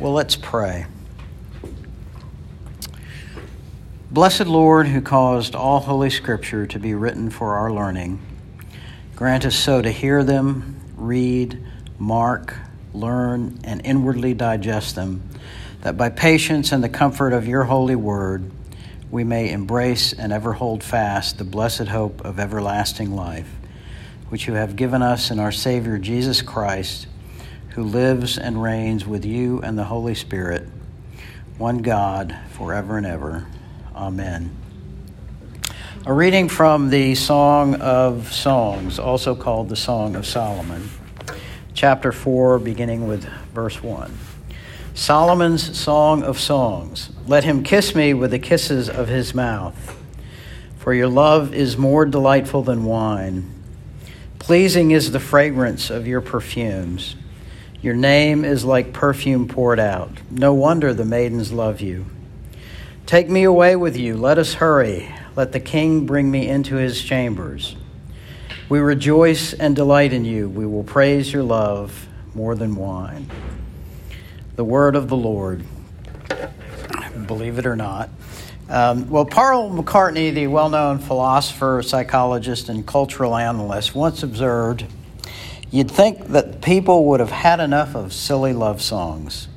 Well, let's pray. Blessed Lord, who caused all Holy Scripture to be written for our learning, grant us so to hear them, read, mark, learn, and inwardly digest them, that by patience and the comfort of your holy word, we may embrace and ever hold fast the blessed hope of everlasting life, which you have given us in our Savior Jesus Christ, who lives and reigns with you and the Holy Spirit, one God, forever and ever. Amen. A reading from the Song of Songs, also called the Song of Solomon, chapter 4, beginning with verse 1. Solomon's Song of Songs. Let him kiss me with the kisses of his mouth. For your love is more delightful than wine. Pleasing is the fragrance of your perfumes. Your name is like perfume poured out. No wonder the maidens love you. Take me away with you. Let us hurry. Let the king bring me into his chambers. We rejoice and delight in you. We will praise your love more than wine the word of the Lord. Believe it or not. Um, well, Paul McCartney, the well known philosopher, psychologist, and cultural analyst, once observed you'd think that people would have had enough of silly love songs.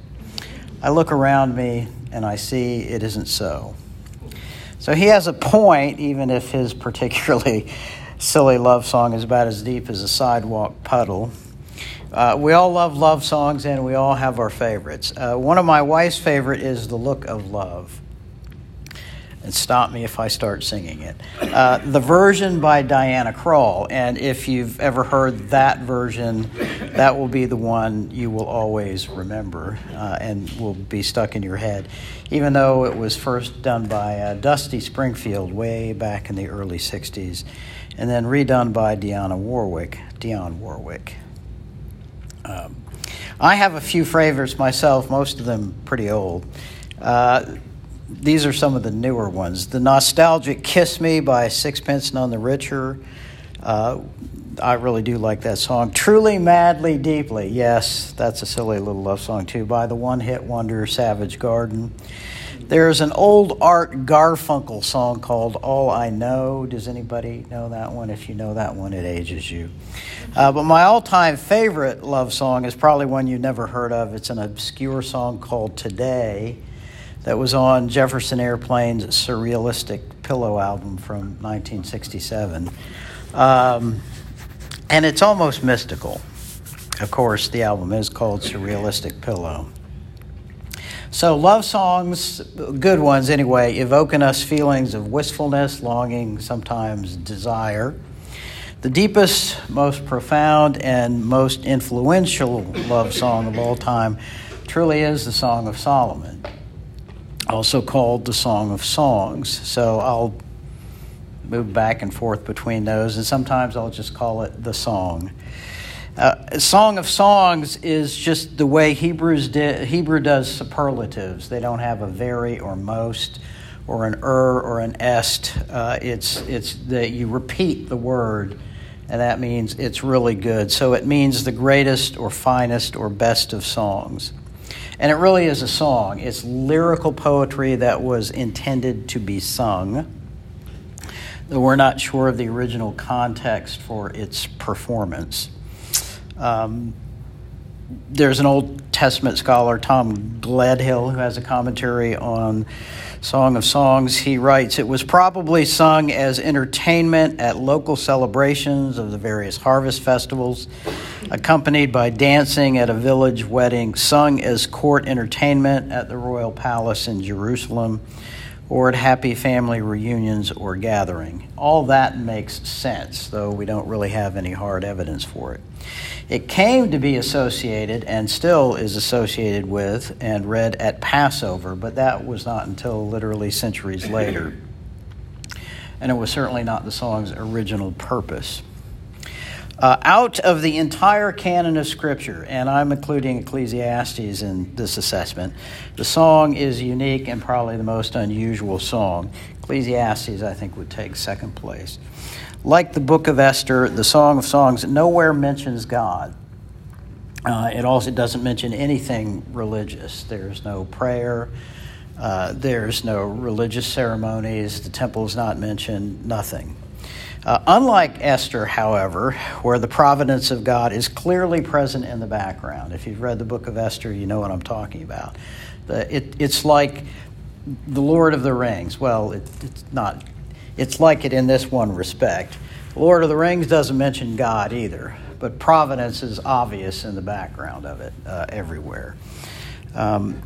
I look around me and I see it isn't so. So he has a point, even if his particularly silly love song is about as deep as a sidewalk puddle. Uh, we all love love songs and we all have our favorites. Uh, one of my wife's favorite is The Look of Love. And stop me if I start singing it. Uh, the version by Diana Krall, and if you've ever heard that version, that will be the one you will always remember uh, and will be stuck in your head, even though it was first done by uh, Dusty Springfield way back in the early 60s, and then redone by Dionne Warwick. Dionne Warwick. Um, I have a few favorites myself, most of them pretty old. These are some of the newer ones. The nostalgic Kiss Me by Sixpence None the Richer. Uh, I really do like that song. Truly, Madly, Deeply. Yes, that's a silly little love song, too, by the one hit wonder Savage Garden. There's an old Art Garfunkel song called All I Know. Does anybody know that one? If you know that one, it ages you. Uh, but my all time favorite love song is probably one you've never heard of. It's an obscure song called Today that was on Jefferson Airplane's Surrealistic Pillow album from 1967. Um, and it's almost mystical. Of course, the album is called Surrealistic Pillow. So, love songs, good ones anyway, evoke in us feelings of wistfulness, longing, sometimes desire. The deepest, most profound, and most influential love song of all time truly is the Song of Solomon, also called the Song of Songs. So, I'll move back and forth between those, and sometimes I'll just call it the song. Uh, Song of Songs is just the way Hebrews di- Hebrew does superlatives. They don't have a very or most or an er or an est. Uh, it's it's that you repeat the word, and that means it's really good. So it means the greatest or finest or best of songs. And it really is a song. It's lyrical poetry that was intended to be sung. Though we're not sure of the original context for its performance. Um, there's an Old Testament scholar, Tom Gledhill, who has a commentary on Song of Songs. He writes, It was probably sung as entertainment at local celebrations of the various harvest festivals, accompanied by dancing at a village wedding, sung as court entertainment at the royal palace in Jerusalem, or at happy family reunions or gathering. All that makes sense, though we don't really have any hard evidence for it. It came to be associated and still is associated with and read at Passover, but that was not until literally centuries later. And it was certainly not the song's original purpose. Uh, out of the entire canon of Scripture, and I'm including Ecclesiastes in this assessment, the song is unique and probably the most unusual song. Ecclesiastes, I think, would take second place. Like the book of Esther, the Song of Songs nowhere mentions God. Uh, it also doesn't mention anything religious. There's no prayer. Uh, there's no religious ceremonies. The temple is not mentioned. Nothing. Uh, unlike Esther, however, where the providence of God is clearly present in the background. If you've read the book of Esther, you know what I'm talking about. The, it, it's like the Lord of the Rings. Well, it, it's not. It's like it in this one respect. Lord of the Rings doesn't mention God either, but providence is obvious in the background of it uh, everywhere. Um,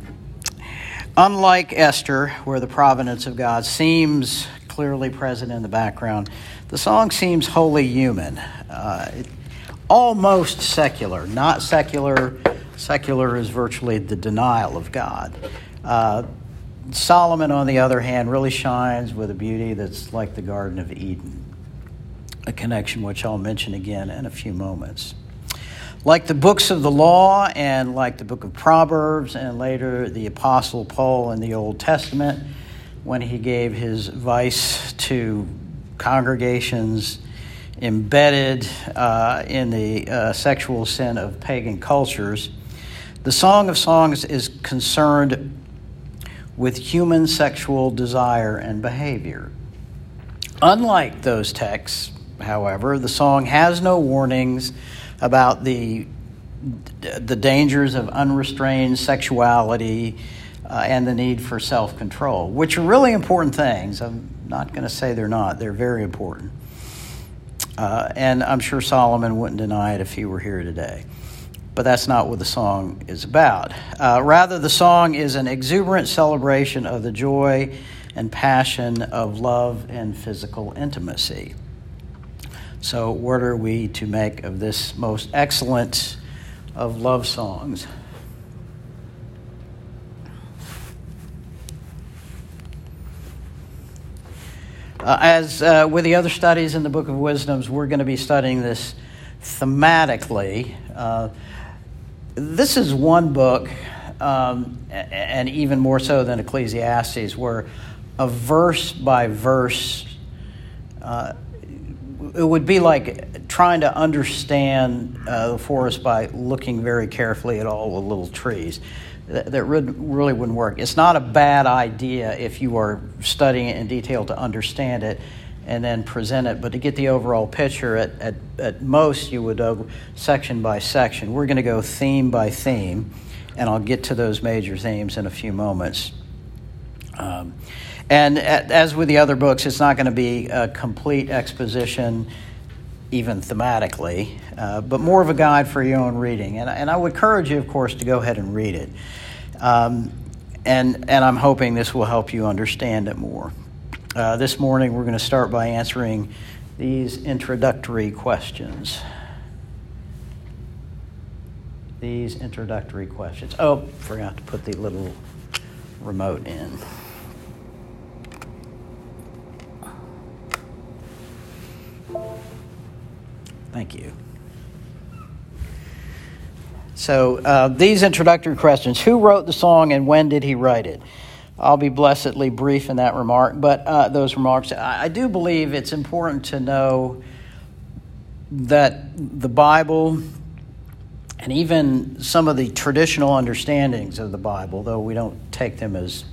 unlike Esther, where the providence of God seems clearly present in the background, the song seems wholly human, uh, almost secular, not secular. Secular is virtually the denial of God. Uh, Solomon, on the other hand, really shines with a beauty that's like the Garden of Eden, a connection which I'll mention again in a few moments. Like the books of the law and like the book of Proverbs and later the Apostle Paul in the Old Testament, when he gave his advice to congregations embedded uh, in the uh, sexual sin of pagan cultures, the Song of Songs is concerned with human sexual desire and behavior. Unlike those texts, however, the song has no warnings about the, the dangers of unrestrained sexuality uh, and the need for self control, which are really important things. I'm not going to say they're not, they're very important. Uh, and I'm sure Solomon wouldn't deny it if he were here today but that's not what the song is about. Uh, rather, the song is an exuberant celebration of the joy and passion of love and physical intimacy. So, what are we to make of this most excellent of love songs? Uh, as uh, with the other studies in the Book of Wisdoms, we're going to be studying this thematically. Uh, this is one book, um, and even more so than Ecclesiastes, where a verse by verse, uh, it would be like trying to understand uh, the forest by looking very carefully at all the little trees. That, really wouldn't work. It's not a bad idea if you are studying it in detail to understand it and then present it. But to get the overall picture, at, at, at most, you would go section by section. We're going to go theme by theme, and I'll get to those major themes in a few moments. Um, and as with the other books, it's not going to be a complete exposition, even thematically, uh, but more of a guide for your own reading. And, and I would encourage you, of course, to go ahead and read it. Um, and, and I'm hoping this will help you understand it more. Uh, this morning, we're going to start by answering these introductory questions. These introductory questions. Oh, forgot to put the little remote in. Thank you. So, uh, these introductory questions Who wrote the song and when did he write it? I'll be blessedly brief in that remark, but uh, those remarks, I, I do believe it's important to know that the Bible and even some of the traditional understandings of the Bible, though we don't take them as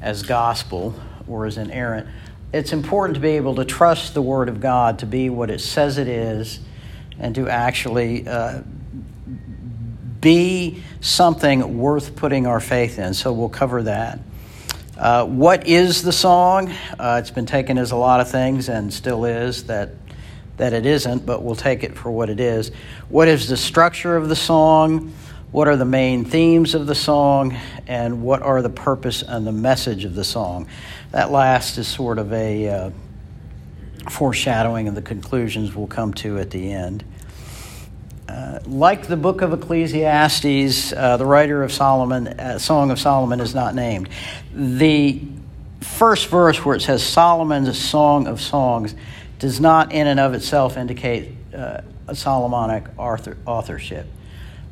as gospel or as inerrant, it's important to be able to trust the Word of God to be what it says it is, and to actually uh, be something worth putting our faith in. So we'll cover that. Uh, what is the song? Uh, it's been taken as a lot of things and still is that that it isn't, but we'll take it for what it is. What is the structure of the song? What are the main themes of the song? And what are the purpose and the message of the song? That last is sort of a uh, foreshadowing of the conclusions we'll come to at the end. Uh, like the book of Ecclesiastes, uh, the writer of Solomon, uh, Song of Solomon is not named. The first verse where it says Solomon's Song of Songs does not, in and of itself, indicate uh, a Solomonic author- authorship.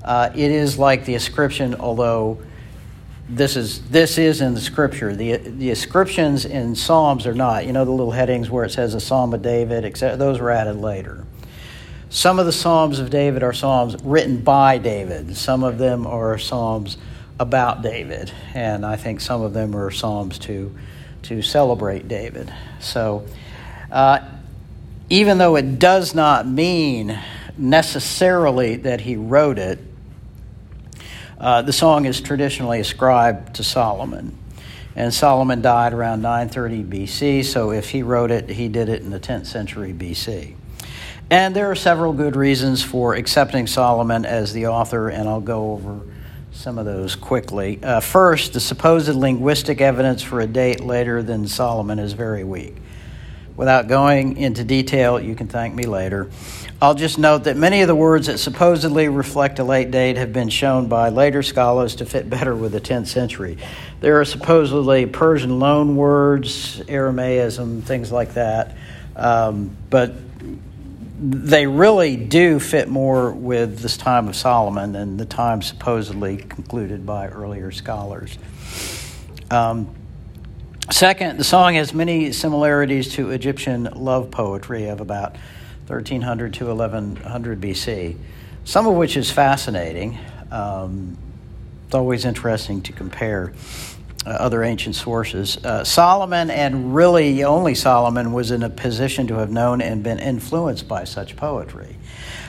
Uh, it is like the ascription, although this is this is in the scripture. The the ascriptions in Psalms are not. You know the little headings where it says a Psalm of David, etc. Those were added later. some of the Psalms of David are Psalms written by David, some of them are Psalms about David, and I think some of them are Psalms to, to celebrate David. So, uh, even though it does not mean necessarily that he wrote it, uh, the song is traditionally ascribed to Solomon. And Solomon died around 930 BC, so if he wrote it, he did it in the 10th century BC. And there are several good reasons for accepting Solomon as the author, and I'll go over some of those quickly. Uh, first, the supposed linguistic evidence for a date later than Solomon is very weak. Without going into detail, you can thank me later. I'll just note that many of the words that supposedly reflect a late date have been shown by later scholars to fit better with the 10th century. There are supposedly Persian loan words, Aramaism, things like that, um, but they really do fit more with this time of Solomon than the time supposedly concluded by earlier scholars. Um, second, the song has many similarities to Egyptian love poetry of about 1300 to 1100 BC, some of which is fascinating. Um, it's always interesting to compare uh, other ancient sources. Uh, Solomon, and really only Solomon, was in a position to have known and been influenced by such poetry.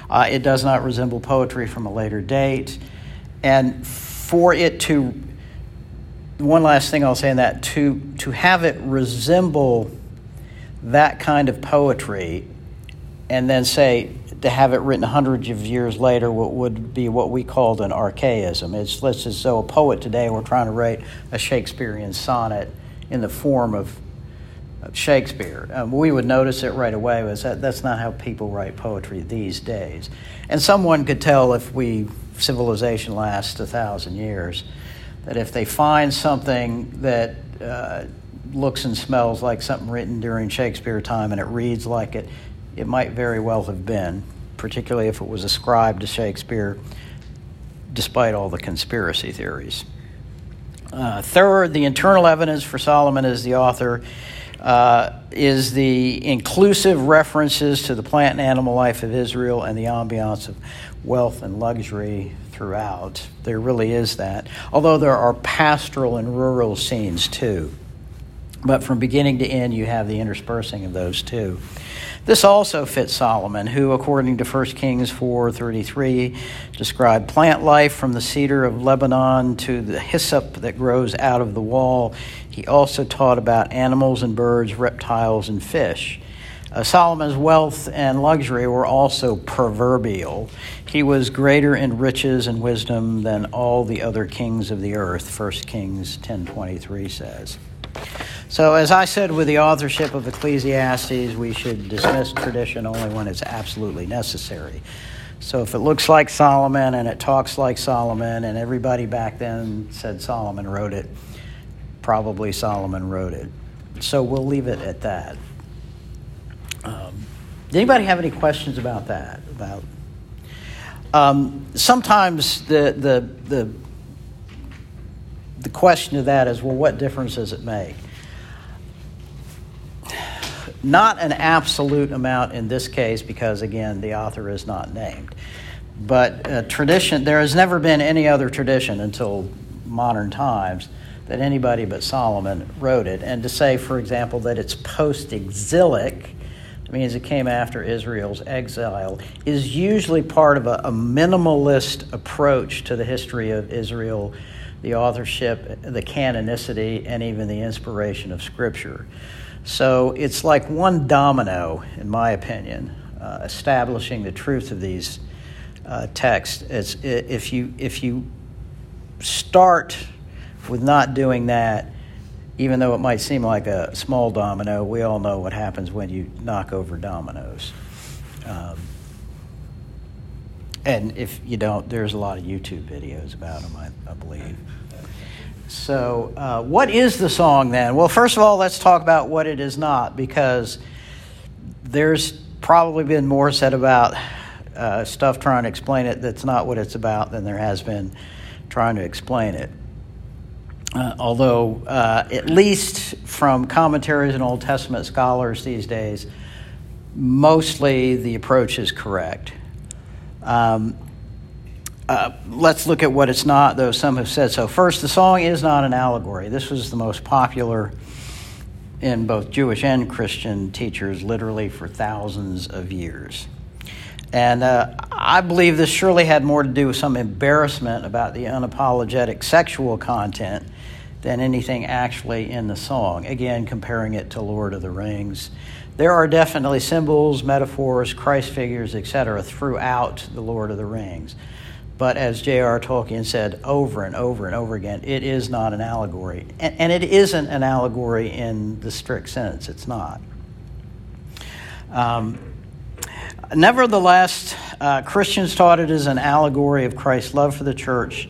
Uh, it does not resemble poetry from a later date. And for it to, one last thing I'll say in that, to, to have it resemble that kind of poetry and then say to have it written hundreds of years later would be what we called an archaism. It's, let's as though a poet today were trying to write a Shakespearean sonnet in the form of, of Shakespeare. Um, we would notice it right away was that that's not how people write poetry these days. And someone could tell if we civilization lasts a thousand years that if they find something that uh, looks and smells like something written during Shakespeare time and it reads like it, it might very well have been, particularly if it was ascribed to Shakespeare, despite all the conspiracy theories. Uh, third, the internal evidence for Solomon as the author uh, is the inclusive references to the plant and animal life of Israel and the ambiance of wealth and luxury throughout. There really is that. Although there are pastoral and rural scenes too. But from beginning to end, you have the interspersing of those two. This also fits Solomon, who, according to 1 Kings 4:33, described plant life from the cedar of Lebanon to the hyssop that grows out of the wall. He also taught about animals and birds, reptiles and fish. Uh, Solomon's wealth and luxury were also proverbial. He was greater in riches and wisdom than all the other kings of the earth, 1 Kings 10:23 says. So, as I said with the authorship of Ecclesiastes, we should dismiss tradition only when it's absolutely necessary. So, if it looks like Solomon and it talks like Solomon, and everybody back then said Solomon wrote it, probably Solomon wrote it. So, we'll leave it at that. Um, anybody have any questions about that? About um, sometimes the the the the question of that is, well, what difference does it make? Not an absolute amount in this case, because again, the author is not named. But uh, tradition, there has never been any other tradition until modern times that anybody but Solomon wrote it. And to say, for example, that it's post exilic, means it came after Israel's exile, is usually part of a, a, minimalist approach to the history of Israel, the authorship, the canonicity, and even the inspiration of Scripture. So it's like one domino, in my opinion, uh, establishing the truth of these uh, texts. It's, if, you, if you start with not doing that, even though it might seem like a small domino, we all know what happens when you knock over dominoes. Um, and if you don't, there's a lot of YouTube videos about them, I, I believe. So, uh, what is the song then? Well, first of all, let's talk about what it is not, because there's probably been more said about uh, stuff trying to explain it that's not what it's about than there has been trying to explain it. Uh, although, uh, at least from commentaries and Old Testament scholars these days, mostly the approach is correct. Um, uh, let's look at what it's not, though some have said so. First, the song is not an allegory. This was the most popular in both Jewish and Christian teachers, literally for thousands of years. And uh, I believe this surely had more to do with some embarrassment about the unapologetic sexual content than anything actually in the song. Again, comparing it to Lord of the Rings. There are definitely symbols, metaphors, Christ figures, etc., throughout the Lord of the Rings. But as J.R. Tolkien said over and over and over again, it is not an allegory. And, and it isn't an allegory in the strict sense, it's not. Um, nevertheless, uh, Christians taught it as an allegory of Christ's love for the church,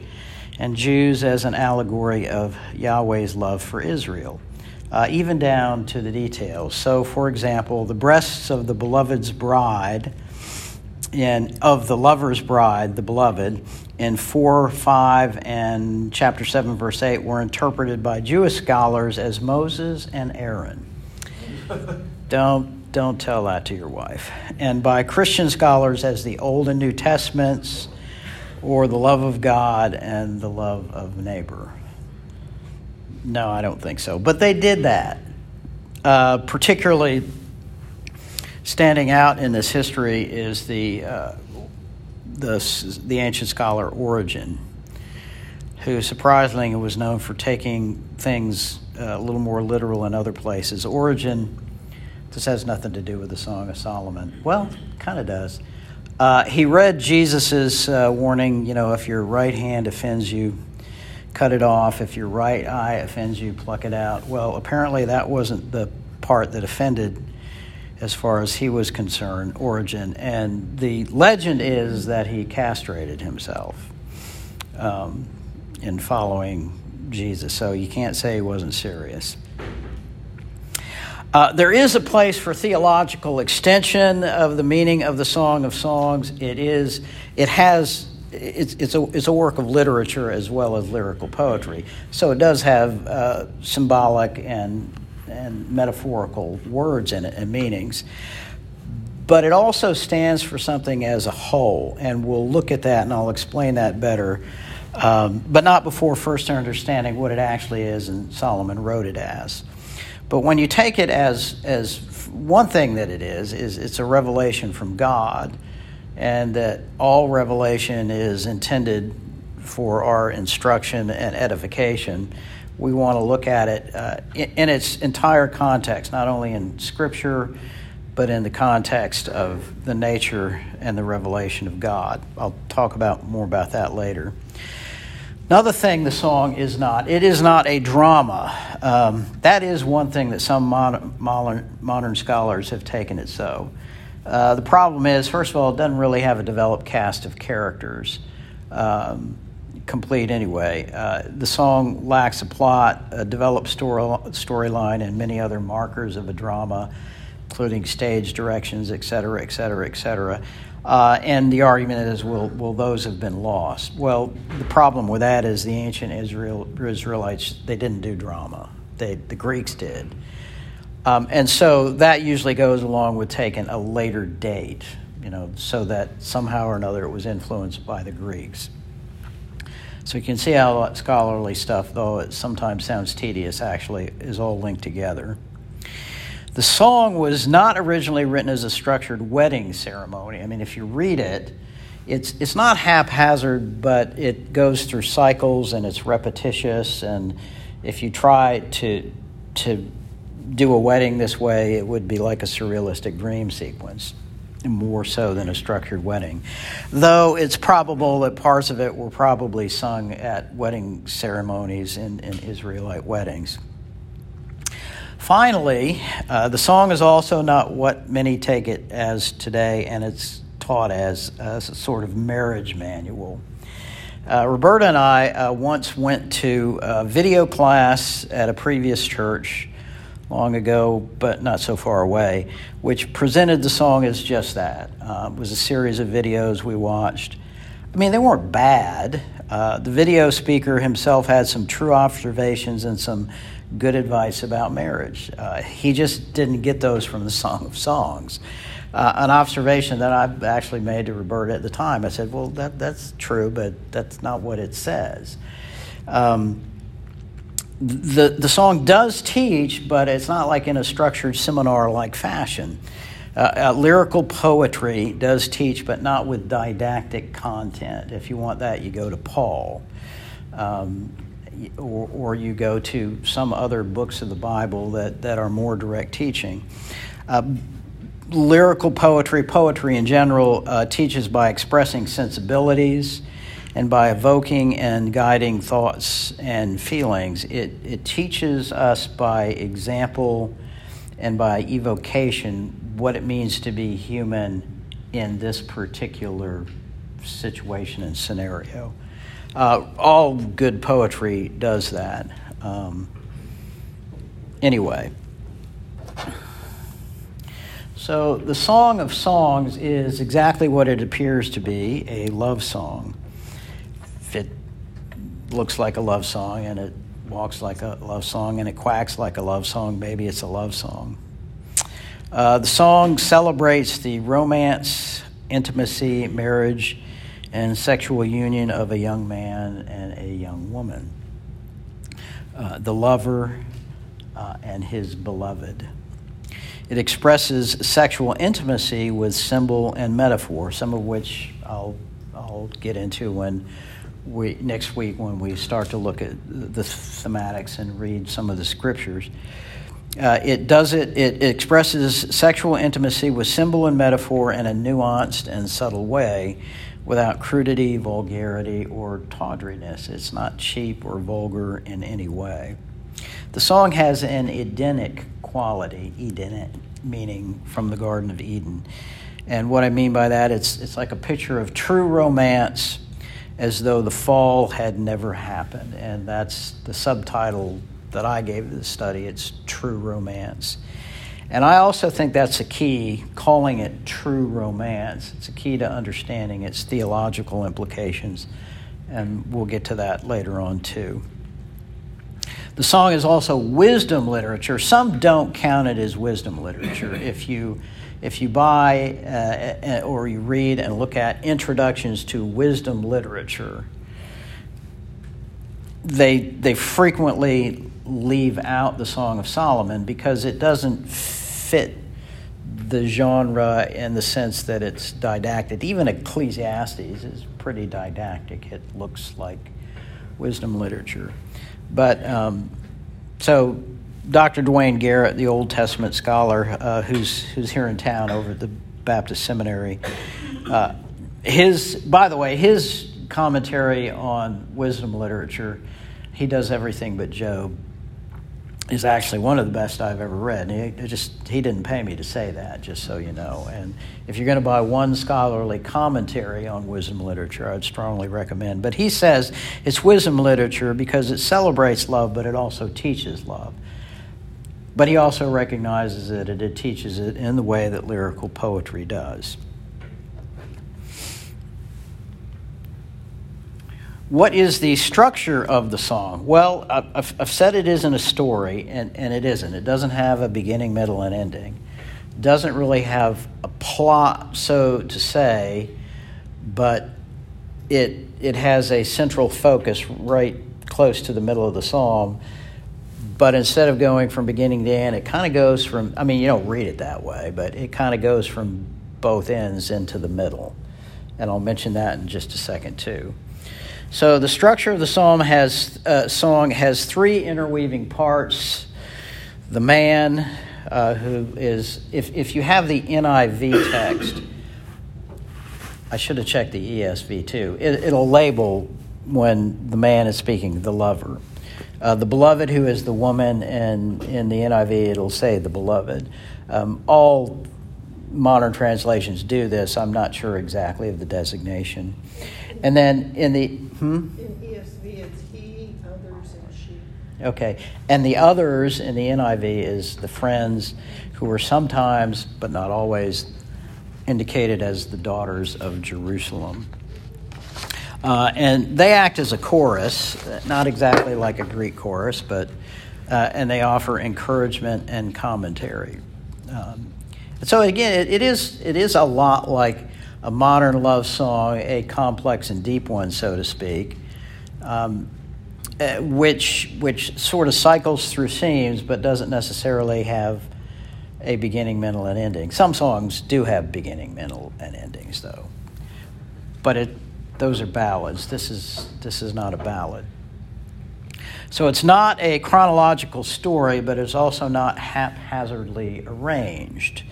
and Jews as an allegory of Yahweh's love for Israel, uh, even down to the details. So, for example, the breasts of the beloved's bride in of the lover's bride, the beloved, in 4, 5, and chapter 7, verse 8 were interpreted by Jewish scholars as Moses and Aaron. don't, don't tell that to your wife. And by Christian scholars as the Old and New Testaments, or the love of God and the love of neighbor. No, I don't think so. But they did that, uh, particularly standing out in this history is the, uh, the, the ancient scholar Origen, who surprisingly was known for taking things uh, a little more literal in other places. Origen, this has nothing to do with the Song of Solomon. Well, kind of does. Uh, he read Jesus' uh, warning, you know, if your right hand offends you, cut it off. If your right eye offends you, pluck it out. Well, apparently that wasn't the part that offended as far as he was concerned, Origen. And the legend is that he castrated himself um, in following Jesus. So you can't say he wasn't serious. Uh, there is a place for theological extension of the meaning of the Song of Songs. It is, it has, it's, it's, a, it's a work of literature as well as lyrical poetry. So it does have uh, symbolic and and metaphorical words in it and meanings. But it also stands for something as a whole, and we'll look at that and I'll explain that better, um, but not before first understanding what it actually is and Solomon wrote it as. But when you take it as, as one thing that it is, is it's a revelation from God, and that all revelation is intended for our instruction and edification we want to look at it uh, in, in, its entire context, not only in Scripture, but in the context of the nature and the revelation of God. I'll talk about more about that later. Another thing the song is not, it is not a drama. Um, that is one thing that some modern, modern, modern scholars have taken it so. Uh, the problem is, first of all, it doesn't really have a developed cast of characters. Um, complete anyway. Uh, the song lacks a plot, a developed story, storyline, and many other markers of a drama, including stage directions, et cetera, et cetera, et cetera. Uh, and the argument is, will, will those have been lost? Well, the problem with that is the ancient Israel, Israelites, they didn't do drama. They, the Greeks did. Um, and so that usually goes along with taking a later date, you know, so that somehow or another it was influenced by the Greeks. So you can see how that scholarly stuff, though it sometimes sounds tedious, actually is all linked together. The song was not originally written as a structured wedding ceremony. I mean, if you read it, it's, it's not haphazard, but it goes through cycles and it's repetitious. And if you try to, to do a wedding this way, it would be like a surrealistic dream sequence more so than a structured wedding. Though it's probable that parts of it were probably sung at wedding ceremonies in, in Israelite weddings. Finally, uh, the song is also not what many take it as today, and it's taught as, as a sort of marriage manual. Uh, Roberta and I uh, once went to a video class at a previous church long ago, but not so far away, which presented the song as just that. Uh, it was a series of videos we watched. I mean, they weren't bad. Uh, the video speaker himself had some true observations and some good advice about marriage. Uh, he just didn't get those from the Song of Songs. uh, an observation that I've actually made to Roberta at the time. I said, "Well, that that's true, but that's not what it says." Um, the the song does teach, but it's not like in a structured seminar like fashion. Uh, uh, lyrical poetry does teach, but not with didactic content. If you want that, you go to Paul. Um, or, or, you go to some other books of the Bible that, that are more direct teaching. Uh, lyrical poetry, poetry in general, uh, teaches by expressing sensibilities and by evoking and guiding thoughts and feelings. It, it teaches us by example and by evocation what it means to be human in this particular situation and scenario. Uh, all good poetry does that. Um, anyway. So, the Song of Songs is exactly what it appears to be a love song. Looks like a love song and it walks like a love song and it quacks like a love song, maybe it's a love song. Uh, the song celebrates the romance, intimacy, marriage, and sexual union of a young man and a young woman, uh, the lover uh, and his beloved. It expresses sexual intimacy with symbol and metaphor, some of which I'll, I'll get into when we, next week when we start to look at the thematics and read some of the scriptures. Uh, it does it, it expresses sexual intimacy with symbol and metaphor in a nuanced and subtle way without crudity, vulgarity, or tawdriness. It's not cheap or vulgar in any way. The song has an Edenic quality, Edenic, meaning from the Garden of Eden. And what I mean by that, it's, it's like a picture of true romance as though the fall had never happened. And that's the subtitle that I gave the study. It's True Romance. And I also think that's a key, calling it true romance. It's a key to understanding its theological implications. And we'll get to that later on, too. The song is also wisdom literature. Some don't count it as wisdom literature. If you if you buy uh, or you read and look at introductions to wisdom literature, they they frequently leave out the Song of Solomon because it doesn't fit the genre in the sense that it's didactic. Even Ecclesiastes is pretty didactic. It looks like wisdom literature. But um, so Dr. Duane Garrett, the Old Testament scholar uh, who's who's here in town over at the Baptist Seminary, uh, his by the way his commentary on wisdom literature, he does everything but Job is actually one of the best I've ever read. And he just he didn't pay me to say that, just so you know. And if you're going to buy one scholarly commentary on wisdom literature, I'd strongly recommend. But he says it's wisdom literature because it celebrates love, but it also teaches love. But he also recognizes it and it teaches it in the way that lyrical poetry does. What is the structure of the song? Well, I've, I've, said it isn't a story, and, and it isn't. It doesn't have a beginning, middle, and ending. It doesn't really have a plot, so to say, but it, it has a central focus right close to the middle of the psalm. But instead of going from beginning to end, it kind of goes from, I mean, you don't read it that way, but it kind of goes from both ends into the middle. And I'll mention that in just a second, too. So the structure of the psalm has uh, song has three interweaving parts. The man uh, who is if if you have the NIV text, I should have checked the ESV too. It, will label when the man is speaking, the lover. Uh, the beloved, who is the woman, and in the NIV it'll say the beloved. Um, all modern translations do this. I'm not sure exactly of the designation. And then in the hmm? in ESV it's he, others, and she. Okay, and the others in the NIV is the friends who are sometimes, but not always, indicated as the daughters of Jerusalem. Uh, and they act as a chorus, not exactly like a Greek chorus, but uh, and they offer encouragement and commentary. Um, So again, it, it is it is a lot like a modern love song, a complex and deep one, so to speak, um, uh, which which sort of cycles through themes, but doesn't necessarily have a beginning, middle, and ending. Some songs do have beginning, middle, and endings, though. But it those are ballads. This is this is not a ballad. So it's not a chronological story, but it's also not haphazardly arranged.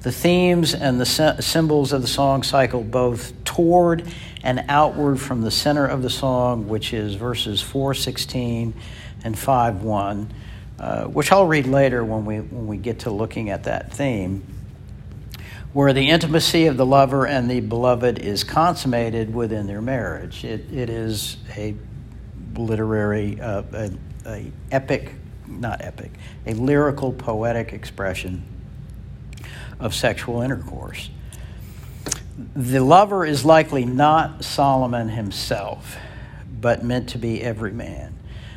The themes and the symbols of the song cycle both toward and outward from the center of the song, which is verses 416 and 51, uh, which I'll read later when we, when we get to looking at that theme, where the intimacy of the lover and the beloved is consummated within their marriage. It, it is a literary, uh, a, a epic, not epic, a lyrical, poetic expression of sexual intercourse. The lover is likely not Solomon himself, but meant to be every man.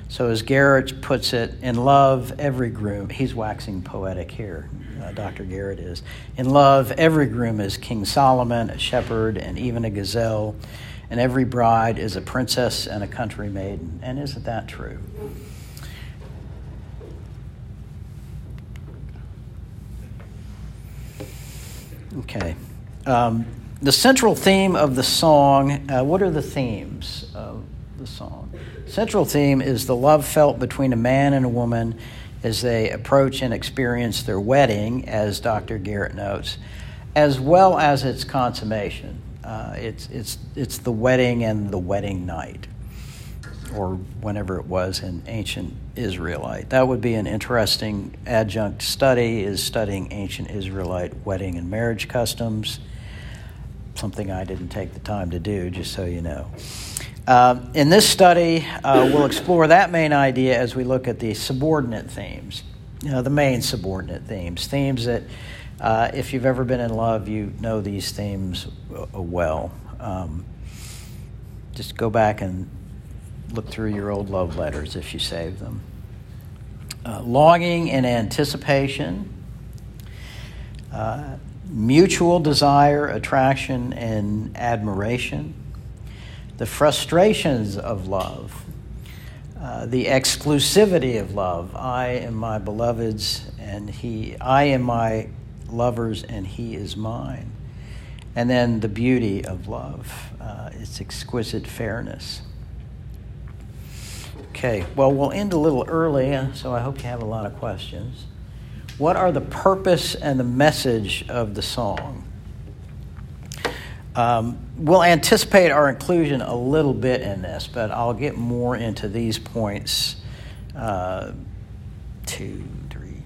So, as Garrett puts it, in love, every groom, he's waxing poetic here, uh, Dr. Garrett is. In love, every groom is King Solomon, a shepherd, and even a gazelle, and every bride is a princess and a country maiden. And isn't that true? Okay. Um, the central theme of the song, uh, what are the themes of the song? Central theme is the love felt between a man and a woman as they approach and experience their wedding, as Dr. Garrett notes, as well as its consummation. Uh, it's, it's, it's the wedding and the wedding night or whenever it was in ancient Israelite. That would be an interesting adjunct study is studying ancient Israelite wedding and marriage customs. Something I didn't take the time to do, just so you know. Uh, in this study, uh, we'll explore that main idea as we look at the subordinate themes, you know, the main subordinate themes, themes that, uh, if you've ever been in love, you know these themes uh, well. Um, just go back and look through your old love letters if you save them. Uh, longing and anticipation, uh, mutual desire, attraction, and admiration, the frustrations of love, uh, the exclusivity of love. I am my beloved's, and he, I am my lover's, and he is mine. And then the beauty of love, uh, its exquisite fairness. Okay, well, we'll end a little early, so I hope you have a lot of questions. What are the purpose and the message of the song? Um, we'll anticipate our inclusion a little bit in this, but I'll get more into these points uh, two, three,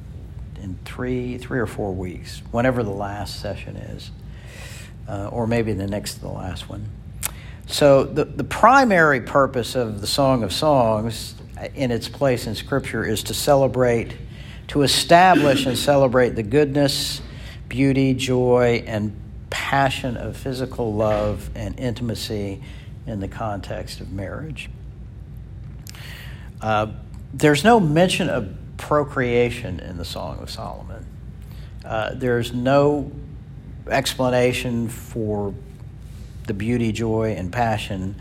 in three, three or four weeks, whenever the last session is, uh, or maybe the next to the last one. So, the, the primary purpose of the Song of Songs in its place in Scripture is to celebrate, to establish and celebrate the goodness, beauty, joy, and passion of physical love and intimacy in the context of marriage. Uh, there's no mention of procreation in the Song of Solomon. Uh, there's no explanation for the beauty, joy, and passion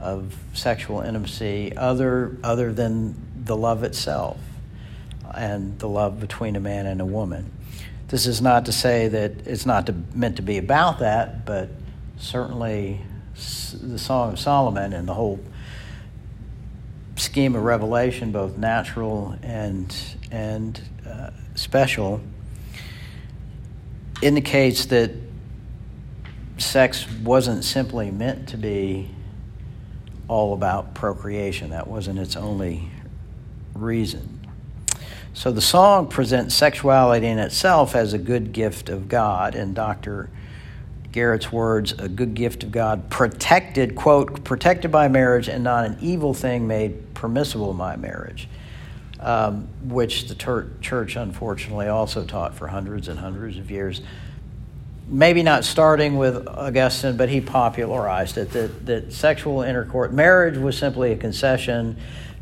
of sexual intimacy other, other than the love itself and the love between a man and a woman. This is not to say that it's not to, meant to be about that, but certainly the Song of Solomon and the whole scheme of revelation, both natural and, and uh, special, indicates that sex wasn't simply meant to be all about procreation. That wasn't its only reason. So the song presents sexuality in itself as a good gift of God. In Dr. Garrett's words, a good gift of God, protected, quote, protected by marriage and not an evil thing made permissible by marriage, um, which the ter- church unfortunately also taught for hundreds and hundreds of years maybe not starting with Augustine, but he popularized it that, that sexual intercourse, marriage was simply a concession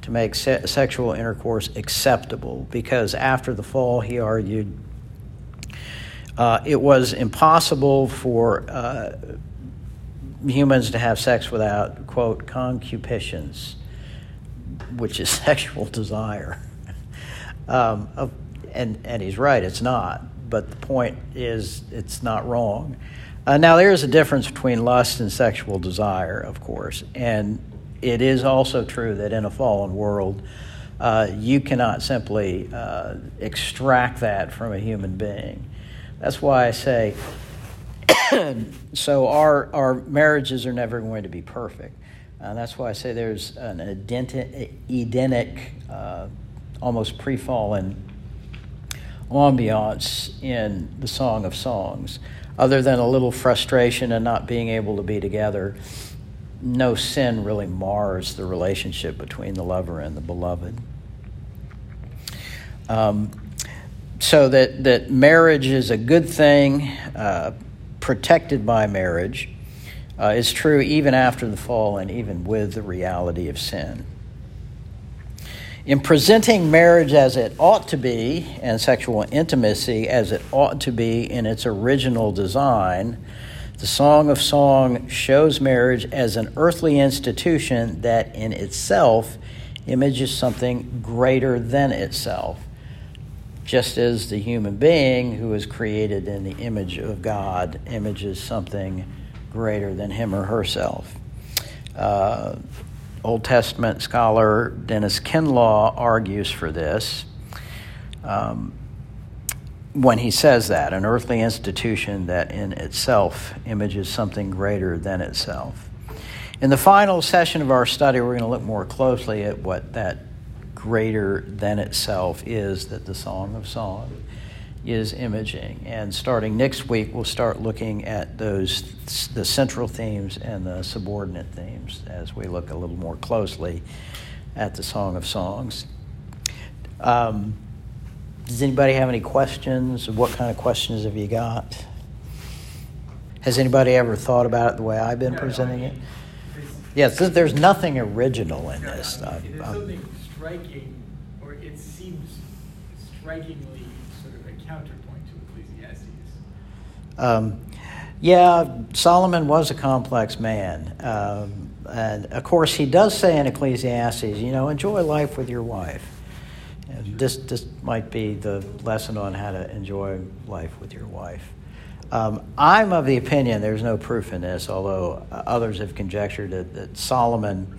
to make se- sexual intercourse acceptable because after the fall, he argued, uh, it was impossible for uh, humans to have sex without, quote, concupiscence, which is sexual desire. Um, and, and he's right, it's not. But the point is, it's not wrong. Uh, now, there is a difference between lust and sexual desire, of course. And it is also true that in a fallen world, uh, you cannot simply uh, extract that from a human being. That's why I say, so our, our marriages are never going to be perfect. And that's why I say there's an Edenic, uh, almost pre fallen ambiance in the Song of Songs. Other than a little frustration and not being able to be together, no sin really mars the relationship between the lover and the beloved. Um, so that, that marriage is a good thing, uh, protected by marriage, uh, is true even after the fall and even with the reality of sin. In presenting marriage as it ought to be and sexual intimacy as it ought to be in its original design, the Song of Song shows marriage as an earthly institution that in itself images something greater than itself, just as the human being who is created in the image of God images something greater than him or herself. Uh, Old Testament scholar Dennis Kinlaw argues for this. Um, when he says that, an earthly institution that in itself images something greater than itself. In the final session of our study, we're going to look more closely at what that greater than itself is that the Song of Songs is imaging. And starting next week, we'll start looking at those the central themes and the subordinate themes as we look a little more closely at the Song of Songs. Um, does anybody have any questions? What kind of questions have you got? Has anybody ever thought about it the way I've been presenting it? Yes, there's nothing original in this. There's something striking, or it seems strikingly sort of a counterpoint to Ecclesiastes. Um, yeah, Solomon was a complex man. Um, and of course, he does say in Ecclesiastes, you know, enjoy life with your wife. This, this might be the lesson on how to enjoy life with your wife. Um, I'm of the opinion, there's no proof in this, although others have conjectured that, that Solomon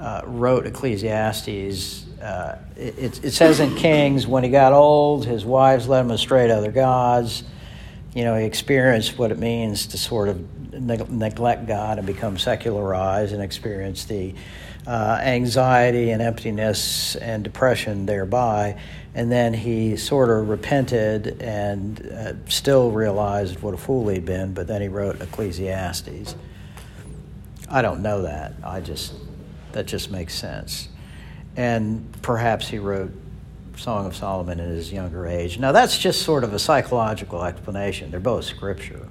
uh, wrote Ecclesiastes. Uh, it, it, says in Kings, when he got old, his wives led him astray to other gods. You know, he experienced what it means to sort of neglect God and become secularized and experience the uh, anxiety and emptiness and depression thereby. And then he sort of repented and uh, still realized what a fool he'd been, but then he wrote Ecclesiastes. I don't know that. I just, that just makes sense. And perhaps he wrote Song of Solomon in his younger age. Now, that's just sort of a psychological explanation. They're both scripture.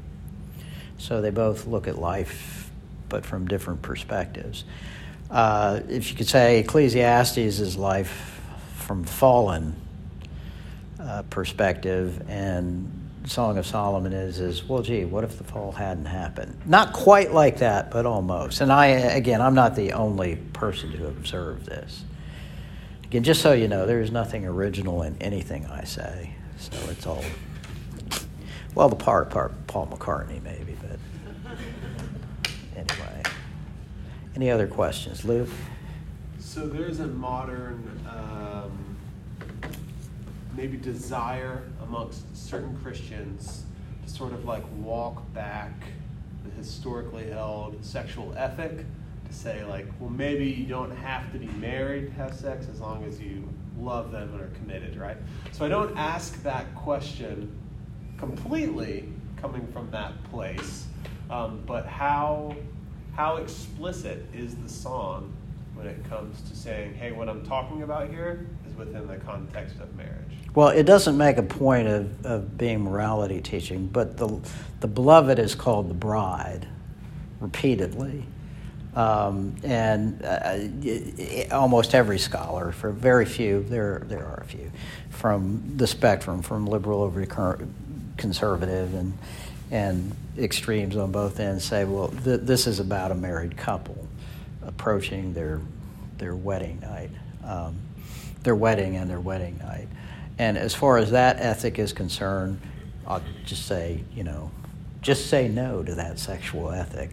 So they both look at life, but from different perspectives uh, if you could say Ecclesiastes is life from fallen uh, perspective, and Song of Solomon is is well, gee, what if the fall hadn't happened? Not quite like that, but almost. And I again, I'm not the only person to observe this. Again, just so you know, there is nothing original in anything I say, so it's all well, the part part Paul McCartney maybe, but anyway. Any other questions, Luke? So there's a modern, um, maybe desire amongst certain Christians to sort of like walk back the historically held sexual ethic to say like, well, maybe you don't have to be married to have sex as long as you love them and are committed, right? So I don't ask that question completely coming from that place, um, but how how explicit is the song when it comes to saying, hey, what I'm talking about here is within the context of marriage? Well, it doesn't make a point of, of being morality teaching, but the, the beloved is called the bride repeatedly. Um, and uh, almost every scholar, for very few, there, there are a few, from the spectrum, from liberal over to conservative and and extremes on both ends say, well, th- this is about a married couple approaching their their wedding night, um, their wedding and their wedding night. And as far as that ethic is concerned, I'll just say, you know, just say no to that sexual ethic.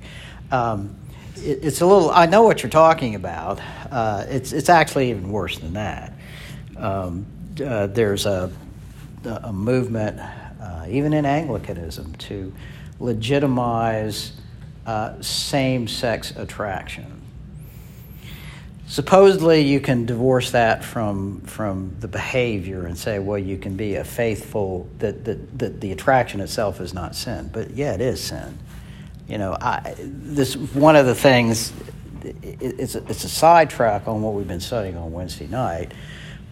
Um, it, it's a little. I know what you're talking about. Uh, it's it's actually even worse than that. Um, uh, there's a a movement, even in Anglicanism, to legitimize uh, same-sex attraction supposedly you can divorce that from from the behavior and say well you can be a faithful that that, that the attraction itself is not sin but yeah it is sin you know I, this one of the things it, it's a, it's a sidetrack on what we've been studying on Wednesday night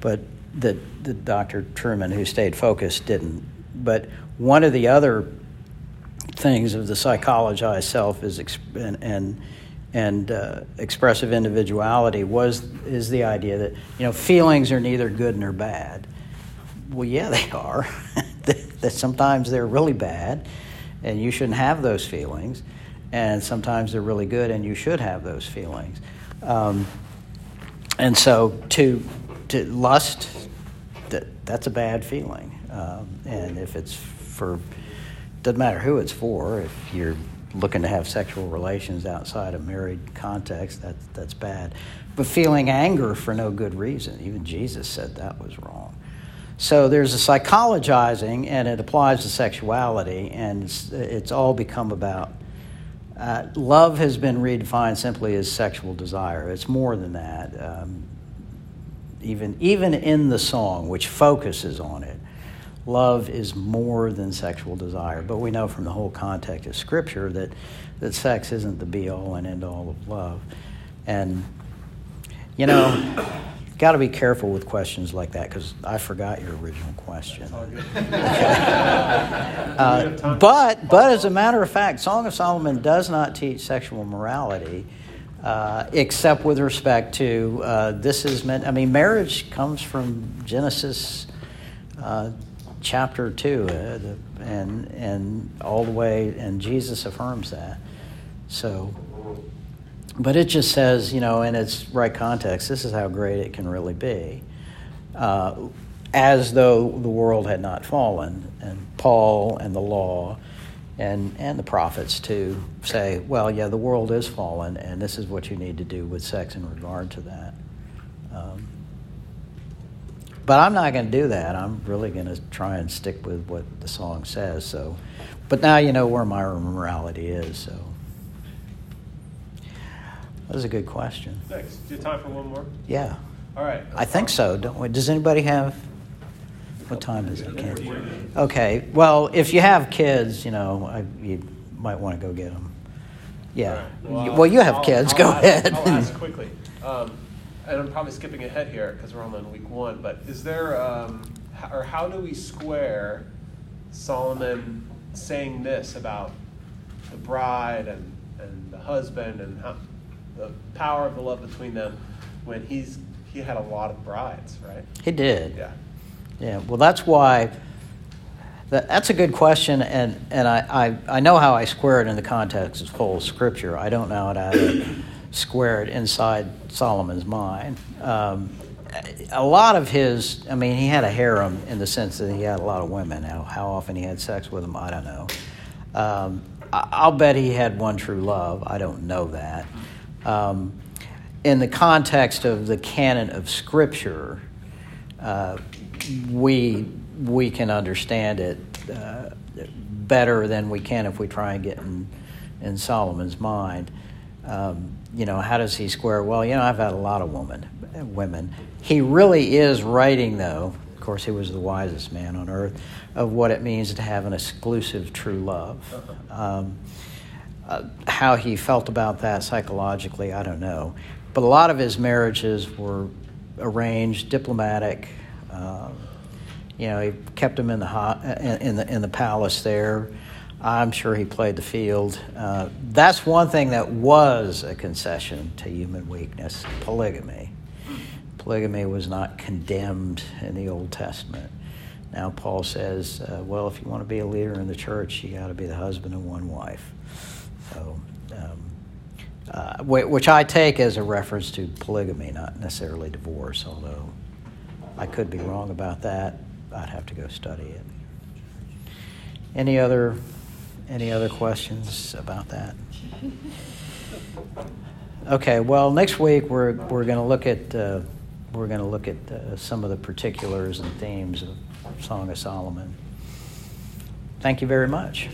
but that the Dr. Trueman, who stayed focused didn't but one of the other things of the psychologized self is and, and and uh, expressive individuality was is the idea that you know feelings are neither good nor bad. Well, yeah, they are. that sometimes they're really bad, and you shouldn't have those feelings, and sometimes they're really good, and you should have those feelings. Um, and so to to lust, that that's a bad feeling, um, and if it's for doesn't matter who it's for. If you're looking to have sexual relations outside a married context, that, that's bad. But feeling anger for no good reason, even Jesus said that was wrong. So there's a psychologizing, and it applies to sexuality, and it's, it's all become about uh, love has been redefined simply as sexual desire. It's more than that. Um, even, even in the song, which focuses on it, love is more than sexual desire. But we know from the whole context of Scripture that, that sex isn't the be all and end all of love. And, you know, got to be careful with questions like that because I forgot your original question. uh, but, but as a matter of fact, Song of Solomon does not teach sexual morality. Uh, except with respect to uh, this is meant. I mean, marriage comes from Genesis uh, chapter 2 uh, and and all the way and Jesus affirms that. So but it just says you know in its right context this is how great it can really be. Uh, as though the world had not fallen and Paul and the law and and the prophets to say well yeah the world is fallen and this is what you need to do with sex in regard to that but I'm not going to do that. I'm really going to try and stick with what the song says. So, but now you know where my morality is. So, that was a good question. Thanks. Do you have time for one more? Yeah. All right. I think so. Don't we? Does anybody have? What time is it, Ken? Okay. Well, if you have kids, you know, I, you might want to go get them. Yeah. Well, well, you have I'll- kids. I'll go ask- ahead. I'll ask quickly. Um, and I'm probably skipping ahead here because we're only on week one. But is there, um, or how do we square Solomon saying this about the bride and, and the husband and how, the power of the love between them when he's he had a lot of brides, right? he did. Yeah. Yeah, well, that's why. That, that's a good question, and, and I, I, I know how I square it in the context of whole scripture. I don't know how to square it inside Solomon's mind. Um, a lot of his, I mean, he had a harem in the sense that he had a lot of women. How, how often he had sex with them, I don't know. Um, I, I'll bet he had one true love. I don't know that. Um, in the context of the canon of Scripture, uh, we we can understand it uh, better than we can if we try and get in, in Solomon's mind. Um, you know, how does he square? Well, you know, I've had a lot of women. Women. He really is writing, though. Of course, he was the wisest man on earth of what it means to have an exclusive true love. Um, uh, how he felt about that psychologically, I don't know. But a lot of his marriages were arranged, diplomatic. Um, you know, he kept him in the in, in the in the palace there. I'm sure he played the field. Uh, that's one thing that was a concession to human weakness: polygamy. Polygamy was not condemned in the Old Testament. Now, Paul says, uh, well, if you want to be a leader in the church, you got to be the husband of one wife. So, um, uh, which I take as a reference to polygamy, not necessarily divorce, although I could be wrong about that. I'd have to go study it. Any other any other questions about that? Okay. Well, next week we're we're going to look at uh, we're going to look at uh, some of the particulars and themes of Song of Solomon. Thank you very much.